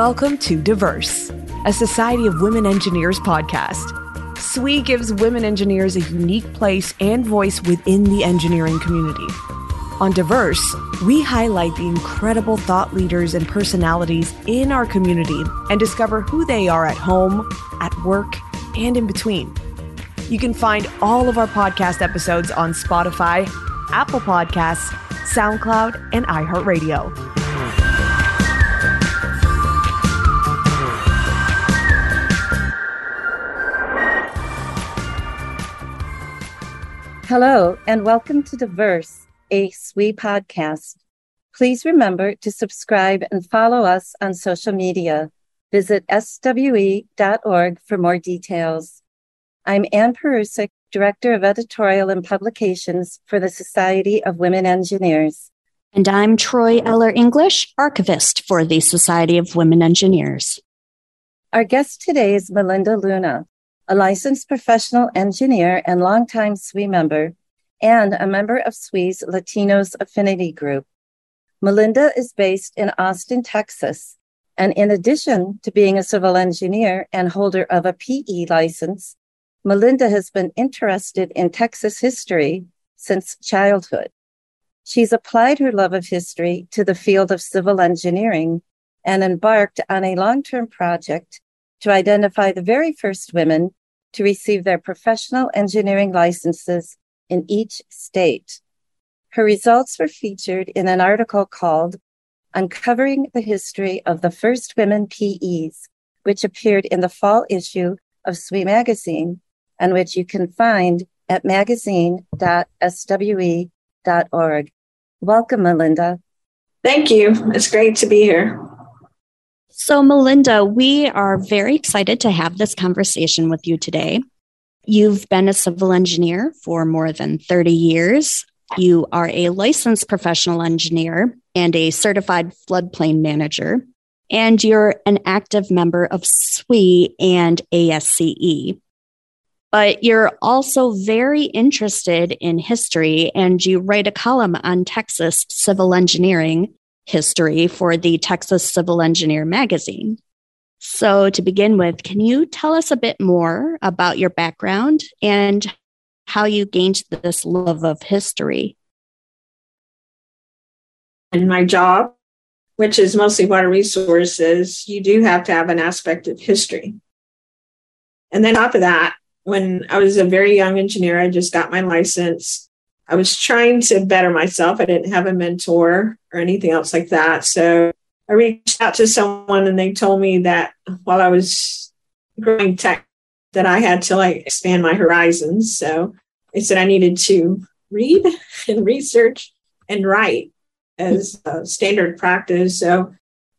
Welcome to Diverse, a Society of Women Engineers podcast. SWE gives women engineers a unique place and voice within the engineering community. On Diverse, we highlight the incredible thought leaders and personalities in our community and discover who they are at home, at work, and in between. You can find all of our podcast episodes on Spotify, Apple Podcasts, SoundCloud, and iHeartRadio. Hello, and welcome to Diverse, a SWE podcast. Please remember to subscribe and follow us on social media. Visit swe.org for more details. I'm Anne Perusek, Director of Editorial and Publications for the Society of Women Engineers. And I'm Troy Eller English, Archivist for the Society of Women Engineers. Our guest today is Melinda Luna, a licensed professional engineer and longtime SWE member, and a member of SWE's Latinos Affinity Group. Melinda is based in Austin, Texas, and in addition to being a civil engineer and holder of a PE license, Melinda has been interested in Texas history since childhood. She's applied her love of history to the field of civil engineering and embarked on a long term project to identify the very first women to receive their professional engineering licenses in each state. Her results were featured in an article called Uncovering the History of the First Women PEs, which appeared in the fall issue of SWE magazine and which you can find at magazine.swe.org. Welcome, Melinda. Thank you. It's great to be here. So, Melinda, we are very excited to have this conversation with you today. You've been a civil engineer for more than 30 years. You are a licensed professional engineer and a certified floodplain manager, and you're an active member of SWE and ASCE. But you're also very interested in history, and you write a column on Texas civil engineering history for the Texas Civil Engineer magazine. So, to begin with, can you tell us a bit more about your background and how you gained this love of history? In my job, which is mostly water resources, you do have to have an aspect of history. And then, after that, when I was a very young engineer, I just got my license. I was trying to better myself. I didn't have a mentor or anything else like that. So I reached out to someone and they told me that while I was growing tech, that I had to like expand my horizons. So they said I needed to read and research and write as standard practice. So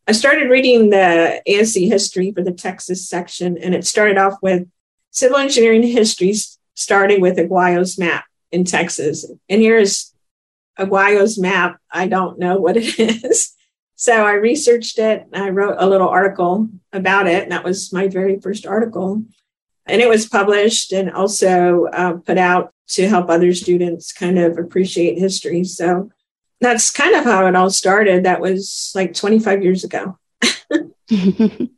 I started reading the ASC history for the Texas section, and it started off with civil engineering history, starting with Aguayo's map in Texas. And here's Aguayo's map. I don't know what it is. So I researched it. I wrote a little article about it. And that was my very first article. And it was published and also uh, put out to help other students kind of appreciate history. So that's kind of how it all started. That was like 25 years ago. a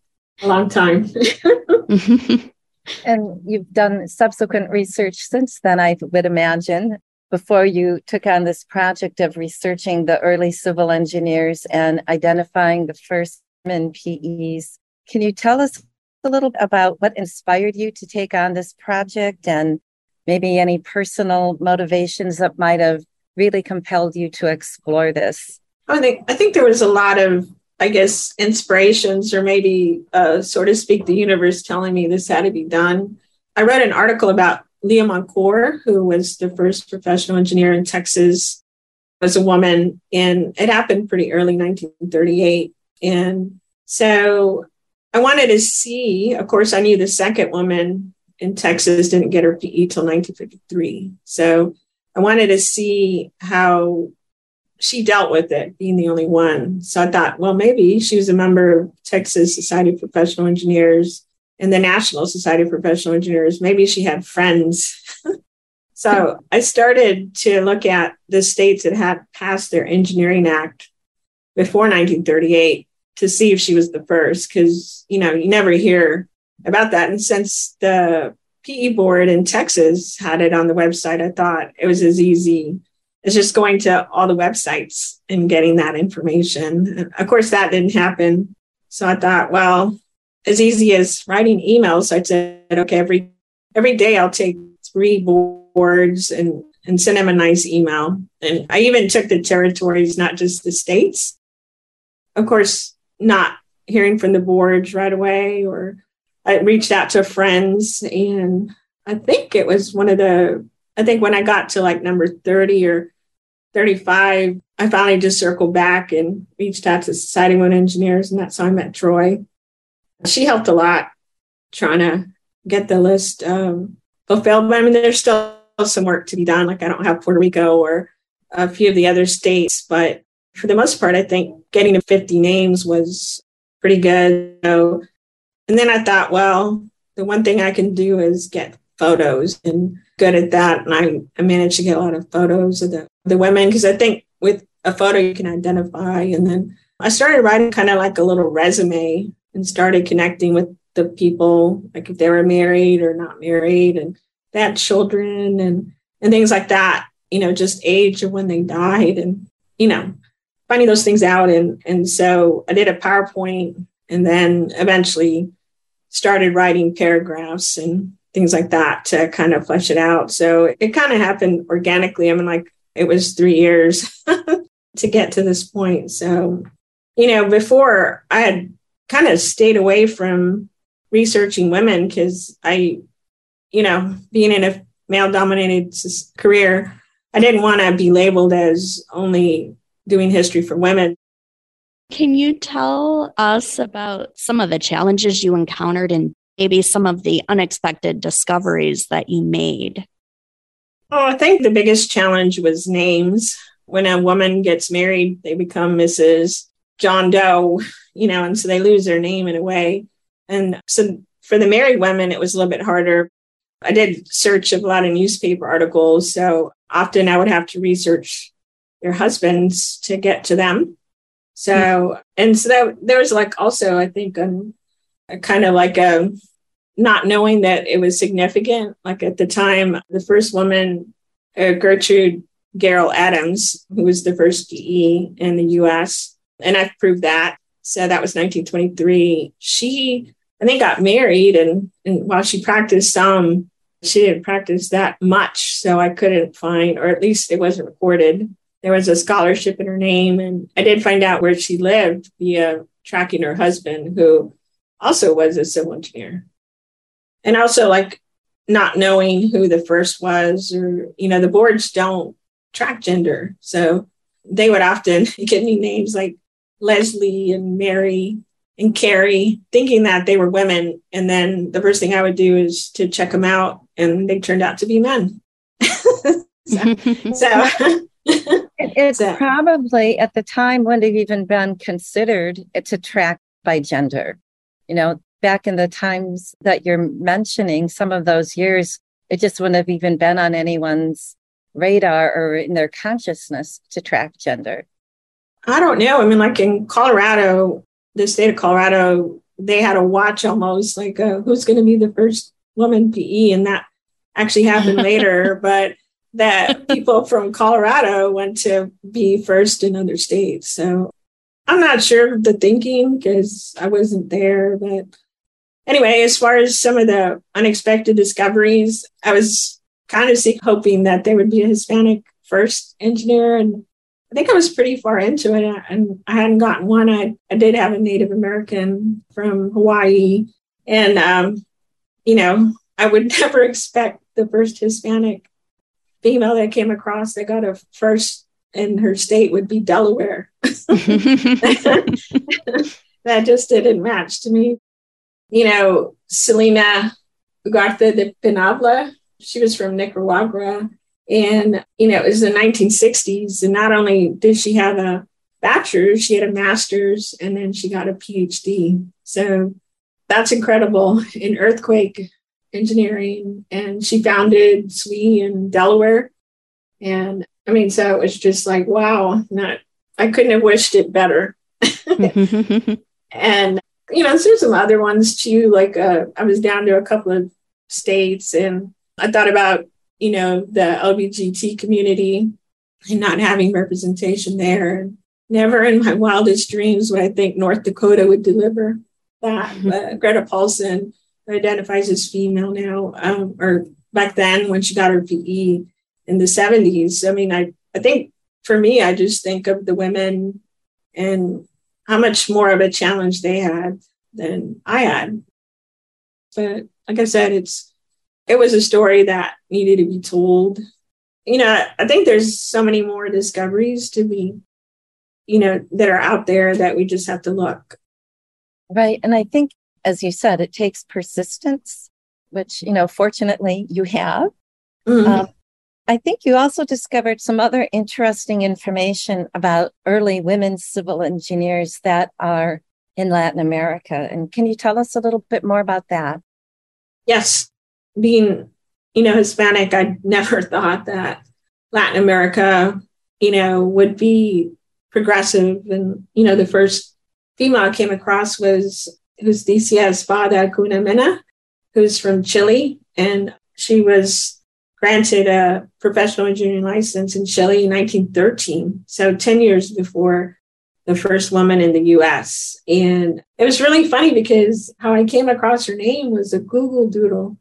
long time. and you've done subsequent research since then, I would imagine, before you took on this project of researching the early civil engineers and identifying the first women PEs. Can you tell us a little about what inspired you to take on this project and maybe any personal motivations that might have really compelled you to explore this? I think I think there was a lot of I guess, inspirations or maybe, uh, to speak, the universe telling me this had to be done. I read an article about Leah Moncure, who was the first professional engineer in Texas, was a woman, and it happened pretty early, 1938. And so I wanted to see, of course, I knew the second woman in Texas didn't get her PE till 1953. So I wanted to see how she dealt with it being the only one. So I thought, well, maybe she was a member of Texas Society of Professional Engineers and the National Society of Professional Engineers. Maybe she had friends. so I started to look at the states that had passed their Engineering Act before 1938 to see if she was the first because, you know, you never hear about that. And since the PE board in Texas had it on the website, I thought it was as easy as just going to all the websites and getting that information. Of course, that didn't happen. So I thought, well, as easy as writing emails. I said, okay, every every day I'll take three boards and and send them a nice email. And I even took the territories, not just the states. Of course, not hearing from the boards right away, or I reached out to friends. And I think it was one of the, I think when I got to like number 30 or 35, I finally just circled back and reached out to Society One Engineers. And that's how I met Troy. She helped a lot trying to get the list um, fulfilled. But I mean, there's still some work to be done. Like I don't have Puerto Rico or a few of the other states, but for the most part, I think getting to 50 names was pretty good. So, and then I thought, well, the one thing I can do is get photos and good at that. And I, I managed to get a lot of photos of the, the women because I think with a photo you can identify. And then I started writing kind of like a little resume and started connecting with the people, like if they were married or not married. And they had children and and things like that you know just age of when they died and you know finding those things out and and so i did a powerpoint and then eventually started writing paragraphs and things like that to kind of flesh it out. So it kind of happened organically. I mean like it was three years to get to this point. So you know before i had kind of stayed away from researching women because i you know, being in a male dominated career, I didn't want to be labeled as only doing history for women. Can you tell us about some of the challenges you encountered and maybe some of the unexpected discoveries that you made? Oh, I think the biggest challenge was names. When a woman gets married, they become Mrs. John Doe, you know, and so they lose their name in a way. And so for the married women, it was a little bit harder. I did search a lot of newspaper articles. So often I would have to research their husbands to get to them. So, and so that there was like also, I think, um, kind of like a not knowing that it was significant. Like at the time, the first woman, uh, Gertrude Garrell Adams, who was the first PE in the US, and I've proved that. So that was 1923. She, I think, got married, and, and while she practiced some, she didn't practice that much, so I couldn't find, or at least it wasn't recorded. There was a scholarship in her name, and I did find out where she lived via tracking her husband, who also was a civil engineer. And also, like, not knowing who the first was, or, you know, the boards don't track gender. So they would often give me names like Leslie and Mary and Carrie, thinking that they were women. And then the first thing I would do is to check them out and they turned out to be men. so, so it's so. probably at the time wouldn't have even been considered to track by gender. You know, back in the times that you're mentioning, some of those years, it just wouldn't have even been on anyone's radar or in their consciousness to track gender. I don't know. I mean, like in Colorado, the state of Colorado, they had a watch almost like uh, who's going to be the first woman PE, and that actually happened later, but that people from Colorado went to be first in other states. So I'm not sure of the thinking because I wasn't there. But anyway, as far as some of the unexpected discoveries, I was kind of hoping that there would be a Hispanic first engineer. And I think I was pretty far into it and I hadn't gotten one. I, I did have a Native American from Hawaii. And um, you know, I would never expect the first Hispanic female that came across that got a first in her state would be Delaware. that just didn't match to me. You know, Selena Ugarte de Penabla, she was from Nicaragua. And, you know, it was the 1960s. And not only did she have a bachelor's, she had a master's, and then she got a PhD. So that's incredible in earthquake engineering. And she founded SWE in Delaware. And I mean, so it was just like, wow, not, I couldn't have wished it better. and you know, there's some other ones too. Like uh, I was down to a couple of states, and I thought about you know the LBGT community and not having representation there. Never in my wildest dreams would I think North Dakota would deliver that. Mm-hmm. But Greta Paulsen identifies as female now, um, or back then when she got her PE in the 70s. I mean, I, I think for me, I just think of the women and how much more of a challenge they had than I had. But like I said, it's it was a story that needed to be told. You know, I think there's so many more discoveries to be, you know, that are out there that we just have to look. Right. And I think, as you said, it takes persistence, which, you know, fortunately you have. Mm-hmm. Um, I think you also discovered some other interesting information about early women civil engineers that are in Latin America. And can you tell us a little bit more about that? Yes. Being, you know, Hispanic, I never thought that Latin America, you know, would be progressive. And, you know, the first female I came across was Justicia Espada Acuña Mena, who's from Chile. And she was granted a professional engineering license in Chile in 1913, so 10 years before the first woman in the US. And it was really funny because how I came across her name was a Google Doodle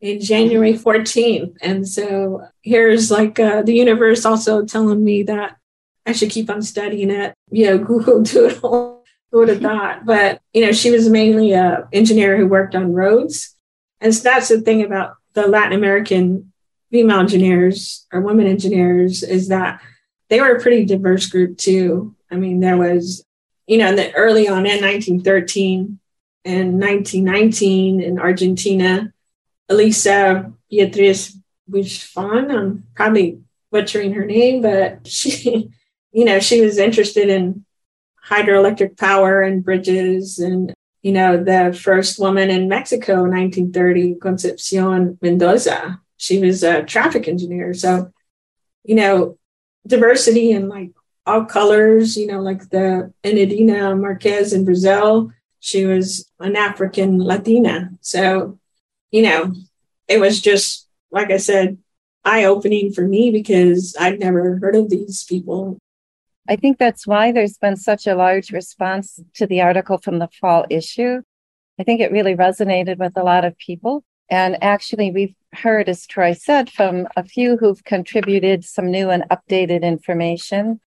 in January 14th. And so here's like uh, the universe also telling me that I should keep on studying it. You know, Google Doodle, who would have thought? But, you know, she was mainly an engineer who worked on roads. And so that's the thing about the Latin American female engineers or women engineers is that they were a pretty diverse group too. I mean, there was, you know, the early on in 1913 and 1919 in Argentina, Elisa Beatriz Buffon, I'm probably butchering her name, but she, you know, she was interested in hydroelectric power and bridges and you know the first woman in mexico 1930 concepcion mendoza she was a traffic engineer. So, you know, diversity and like all colors, you know, like the Enedina Marques in Brazil, she was an African Latina. So, you know, it was just, like I said, eye opening for me because I'd never heard of these people. I think that's why there's been such a large response to the article from the fall issue. I think it really resonated with a lot of people. And actually, we've heard, as Troy said, from a few who've contributed some new and updated information.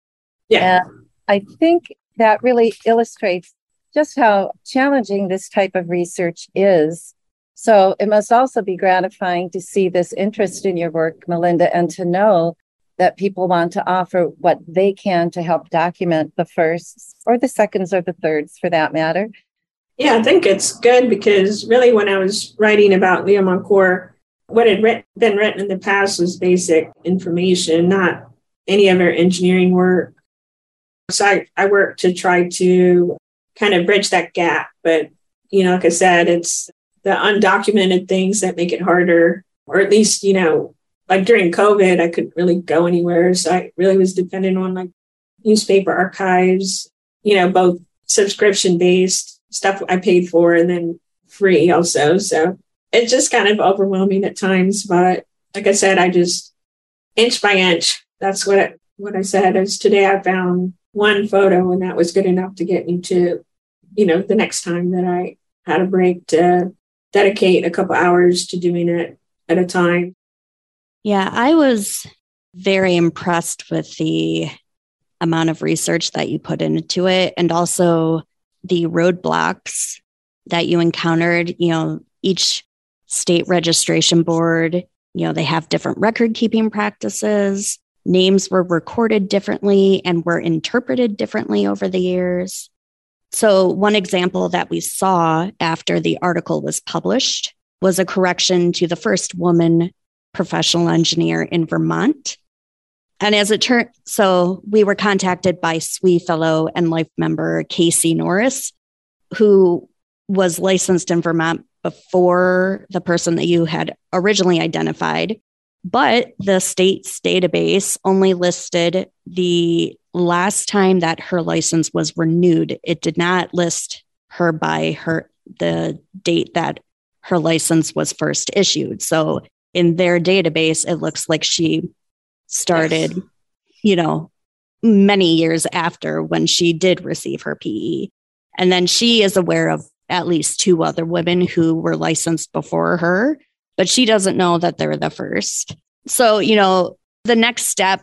Yeah. And I think that really illustrates just how challenging this type of research is. So it must also be gratifying to see this interest in your work, Melinda, and to know that people want to offer what they can to help document the firsts or the seconds or the thirds for that matter yeah, I think it's good because really, when I was writing about Leah Moncure, what had been written in the past was basic information, not any of her engineering work. So I, I worked to try to kind of bridge that gap. But, you know, like I said, it's the undocumented things that make it harder, or at least, you know, like during COVID, I couldn't really go anywhere. So I really was dependent on like newspaper archives, you know, both subscription based stuff I paid for and then free also. So it's just kind of overwhelming at times. But like I said, I just inch by inch. That's what what I said is today I found one photo and that was good enough to get me to, you know, the next time that I had a break to dedicate a couple hours to doing it at a time. Yeah, I was very impressed with the amount of research that you put into it and also the roadblocks that you encountered, you know, each state registration board, you know, they have different record keeping practices. Names were recorded differently and were interpreted differently over the years. So, one example that we saw after the article was published was a correction to the first woman professional engineer in Vermont. And as it turned, so we were contacted by SWE fellow and life member Casey Norris, who was licensed in Vermont before the person that you had originally identified. But the state's database only listed the last time that her license was renewed, it did not list her by her the date that her license was first issued. So in their database, it looks like she started, yes. you know, many years after when she did receive her PE. And then she is aware of at least two other women who were licensed before her, but she doesn't know that they're the first. So, you know, the next step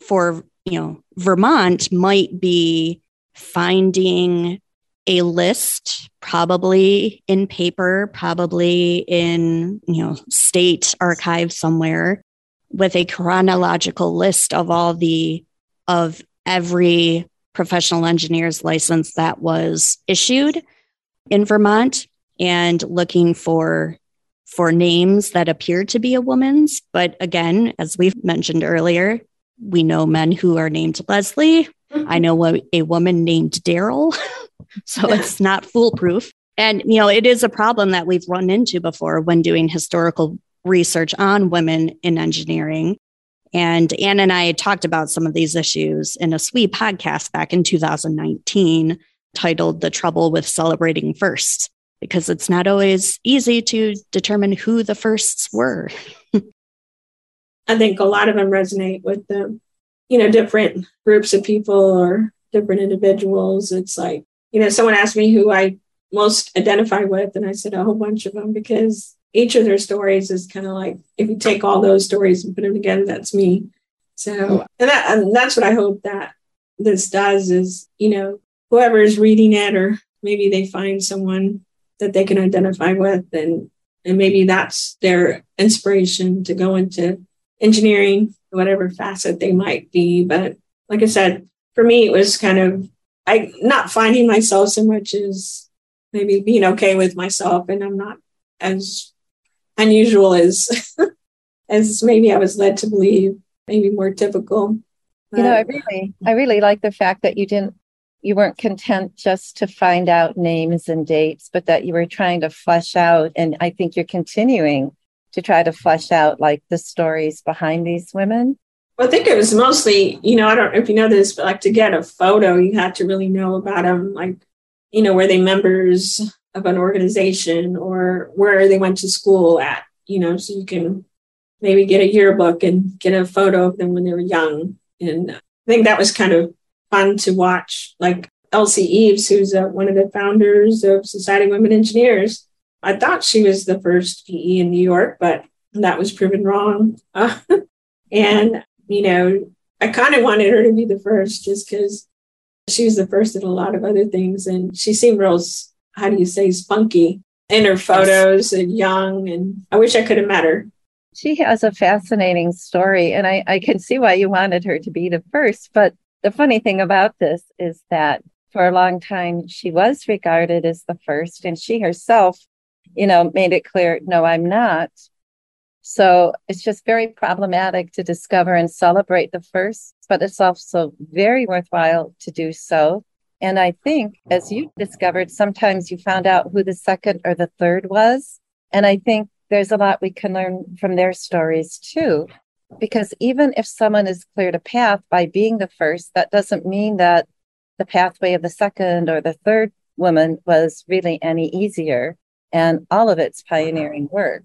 for, you know, Vermont might be finding a list probably in paper probably in you know state archive somewhere with a chronological list of all the of every professional engineer's license that was issued in Vermont and looking for for names that appear to be a woman's. But again, as we've mentioned earlier, we know men who are named Leslie. Mm-hmm. I know a, a woman named Daryl. so it's not foolproof. And, you know, it is a problem that we've run into before when doing historical research on women in engineering. And Anne and I talked about some of these issues in a SWE podcast back in 2019 titled The Trouble with Celebrating Firsts, because it's not always easy to determine who the firsts were. I think a lot of them resonate with the, you know, different groups of people or different individuals. It's like, you know, someone asked me who I most identify with, and I said a whole bunch of them because each of their stories is kind of like if you take all those stories and put them together, that's me. So, and, that, and that's what I hope that this does is, you know, whoever is reading it, or maybe they find someone that they can identify with, and and maybe that's their inspiration to go into engineering, whatever facet they might be. But like I said, for me, it was kind of I not finding myself so much as maybe being okay with myself, and I'm not as unusual as as maybe I was led to believe, maybe more typical. You know, I really, I really like the fact that you didn't, you weren't content just to find out names and dates, but that you were trying to flesh out, and I think you're continuing to try to flesh out like the stories behind these women. Well, I think it was mostly, you know, I don't know if you know this, but like to get a photo, you had to really know about them, like, you know, were they members of an organization or where they went to school at, you know, so you can maybe get a yearbook and get a photo of them when they were young. And I think that was kind of fun to watch. Like Elsie Eaves, who's uh, one of the founders of Society of Women Engineers, I thought she was the first PE in New York, but that was proven wrong. And, you know, I kind of wanted her to be the first just because she was the first in a lot of other things. And she seemed real how do you say spunky in her photos and young and I wish I could have met her. She has a fascinating story and I, I can see why you wanted her to be the first. But the funny thing about this is that for a long time she was regarded as the first and she herself, you know, made it clear, no, I'm not. So it's just very problematic to discover and celebrate the first, but it's also very worthwhile to do so and I think, as you discovered, sometimes you found out who the second or the third was. And I think there's a lot we can learn from their stories too. Because even if someone is cleared a path by being the first, that doesn't mean that the pathway of the second or the third woman was really any easier. And all of it's pioneering work.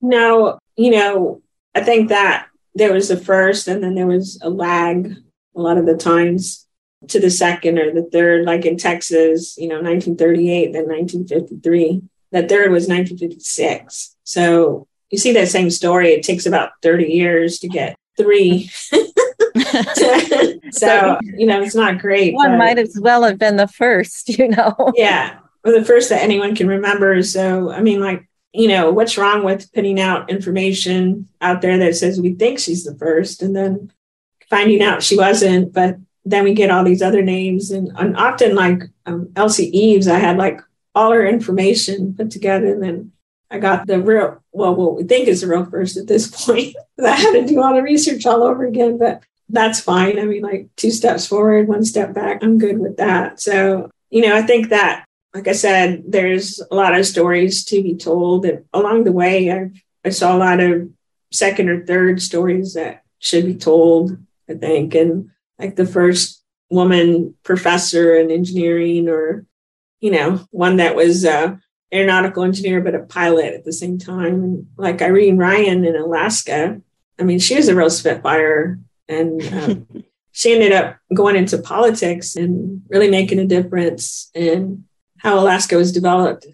No, you know, I think that there was the first and then there was a lag a lot of the times to the second or the third, like in Texas, you know, 1938, then 1953. That third was 1956. So you see that same story. It takes about 30 years to get three. so, you know, it's not great. One but, might as well have been the first, you know? yeah. Or the first that anyone can remember. So, I mean, like, you know, what's wrong with putting out information out there that says we think she's the first and then finding out she wasn't, but then we get all these other names and, and often like um, elsie eaves i had like all her information put together and then i got the real well what we think is the real first at this point i had to do all the research all over again but that's fine. I mean like two steps forward one step back i'm good with that. So you know i think that like i said there's a lot of stories to be told and along the way I've i saw a lot of second or third stories that should be told i think and like the first woman professor in engineering or, you know, one that was a aeronautical engineer but a pilot at the same time. And like Irene Ryan in Alaska, I mean, she was a real spitfire and um, she ended up going into politics and really making a difference in how Alaska was developed.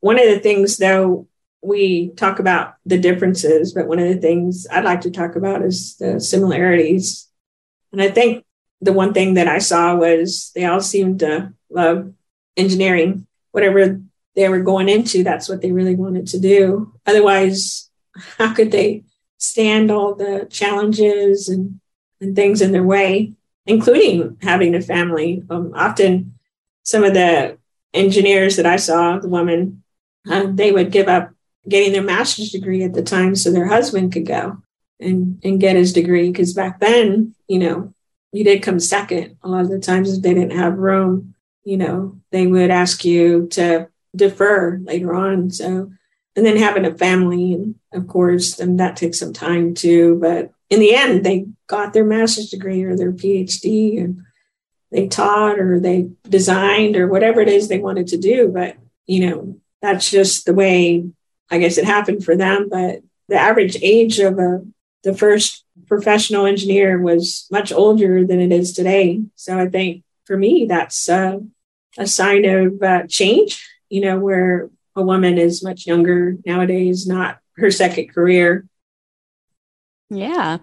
One of the things, though, we talk about the differences, but one of the things I'd like to talk about is the similarities. And I think the one thing that I saw was they all seemed to love engineering, whatever they were going into, that's what they really wanted to do. Otherwise, how could they stand all the challenges and, and things in their way, including having a family? Um, often, some of the engineers that I saw, the women, uh, they would give up getting their master's degree at the time so their husband could go and, and get his degree. Because back then, you know, you did come second. A lot of the times, if they didn't have room, you know, they would ask you to defer later on. So, and then having a family, and of course, and that takes some time too. But in the end, they got their master's degree or their PhD, and they taught or they designed or whatever it is they wanted to do. But you know, that's just the way I guess it happened for them. But the average age of a the first professional engineer was much older than it is today. So I think for me, that's uh, a sign of uh, change you know, where a woman is much younger nowadays, not her second career. Yeah.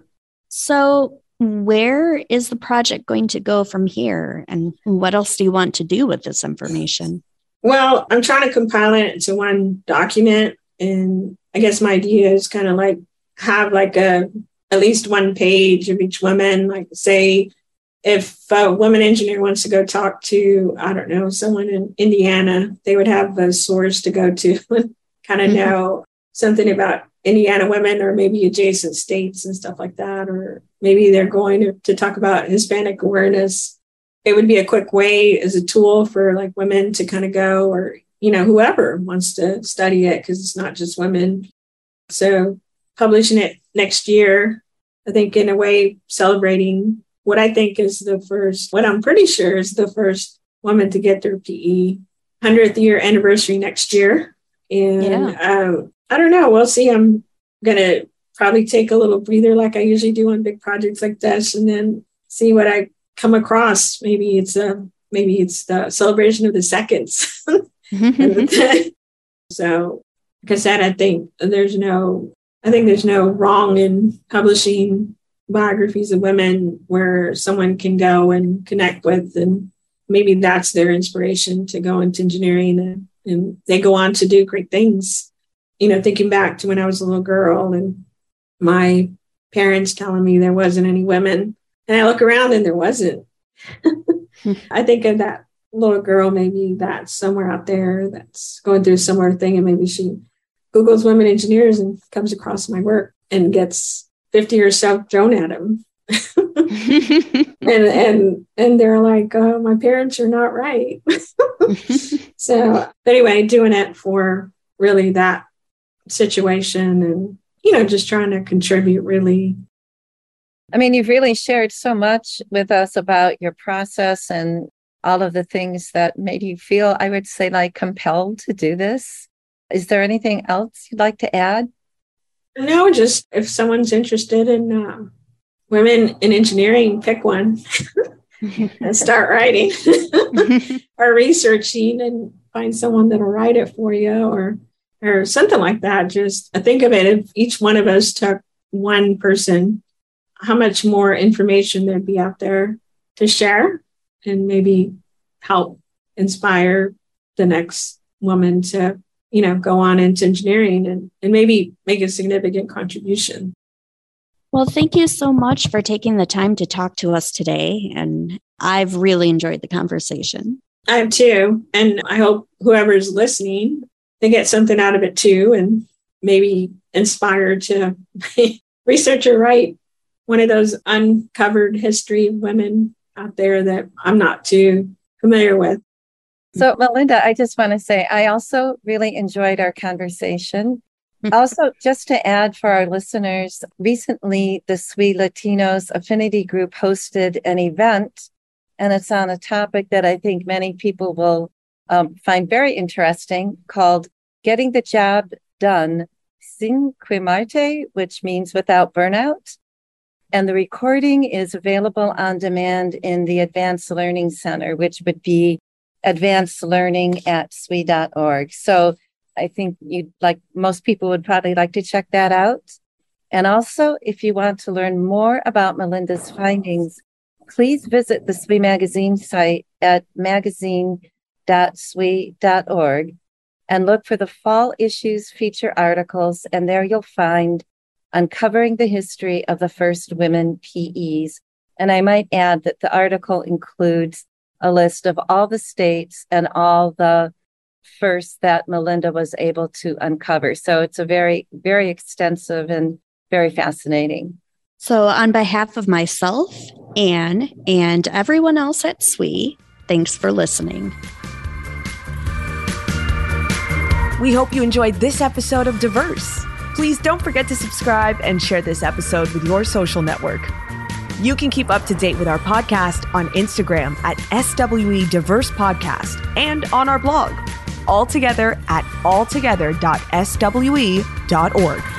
So, where is the project going to go from here? And what else do you want to do with this information? Well, I'm trying to compile it into one document. And I guess my idea is kind of like have like a at least one page of each woman, like say if a woman engineer wants to go talk to, I don't know, someone in Indiana, they would have a source to go to and kind of mm-hmm. know something about Indiana women or maybe adjacent states and stuff like that. Or maybe they're going to, to talk about Hispanic awareness. It would be a quick way as a tool for like women to kind of go or, you know, whoever wants to study it because it's not just women. So publishing it next year, I think in a way celebrating what I think is the first, what I'm pretty sure is the first woman to get their PE 100th year anniversary next year. And yeah. um, I don't know, we'll see. I'm going to probably take a little breather like I usually do on big projects like this and then see what I come across. Maybe it's a, maybe it's the celebration of the seconds. so, like I said, I think there's no, I think there's no wrong in publishing biographies of women where someone can go and connect with and maybe that's their inspiration to go into engineering and, and they go on to do great things. You know thinking back to when i was a little girl and my parents telling me there wasn't any women and i look around and there wasn't. I think of that little girl maybe that's somewhere out there that's going through a similar thing and maybe she googles women engineers and comes across my work and gets 50 or so thrown at him. and and and they're like, oh, my parents are not right. so anyway, doing it for really that situation and you know, just trying to contribute really. I mean, you've really shared so much with us about your process and all of the things that made you feel, I would say, like compelled to do this. Is there anything else you'd like to add? No, just if someone's interested in uh, women in engineering, pick one and start writing or researching and find someone that'll write it for you or or something like that. Just think of it if each one of us took one person, how much more information there'd be out there to share and maybe help inspire the next woman to you know, go on into engineering and, and maybe make a significant contribution. Well, thank you so much for taking the time to talk to us today. And I've really enjoyed the conversation. I have too. And I hope whoever's listening, they get something out of it too, and maybe inspired to research or write one of those uncovered history women out there that I'm not too familiar with. So, Melinda, I just want to say I also really enjoyed our conversation. Hmm. also, just to add for our listeners, recently the SWE Latinos Affinity Group hosted an event and it's on a topic that I think many people will um, find very interesting called Getting the Job Done Sin Quemarte, which means without burnout. And the recording is available on demand in the Advanced Learning Center, which would be advanced learning at SWE.org. So I think you'd like most people would probably like to check that out. And also, if you want to learn more about Melinda's findings, please visit the SWE magazine site at magazine.swe.org and look for the fall issues feature articles. And there you'll find Uncovering the History of the First Women PEs. And I might add that the article includes a list of all the states and all the first that Melinda was able to uncover. So it's a very, very extensive and very fascinating. So, on behalf of myself, Anne, and everyone else at SWE, thanks for listening. We hope you enjoyed this episode of Diverse. Please don't forget to subscribe and share this episode with your social network. You can keep up to date with our podcast on Instagram at SWE Diverse Podcast and on our blog, altogether at altogether.swe.org.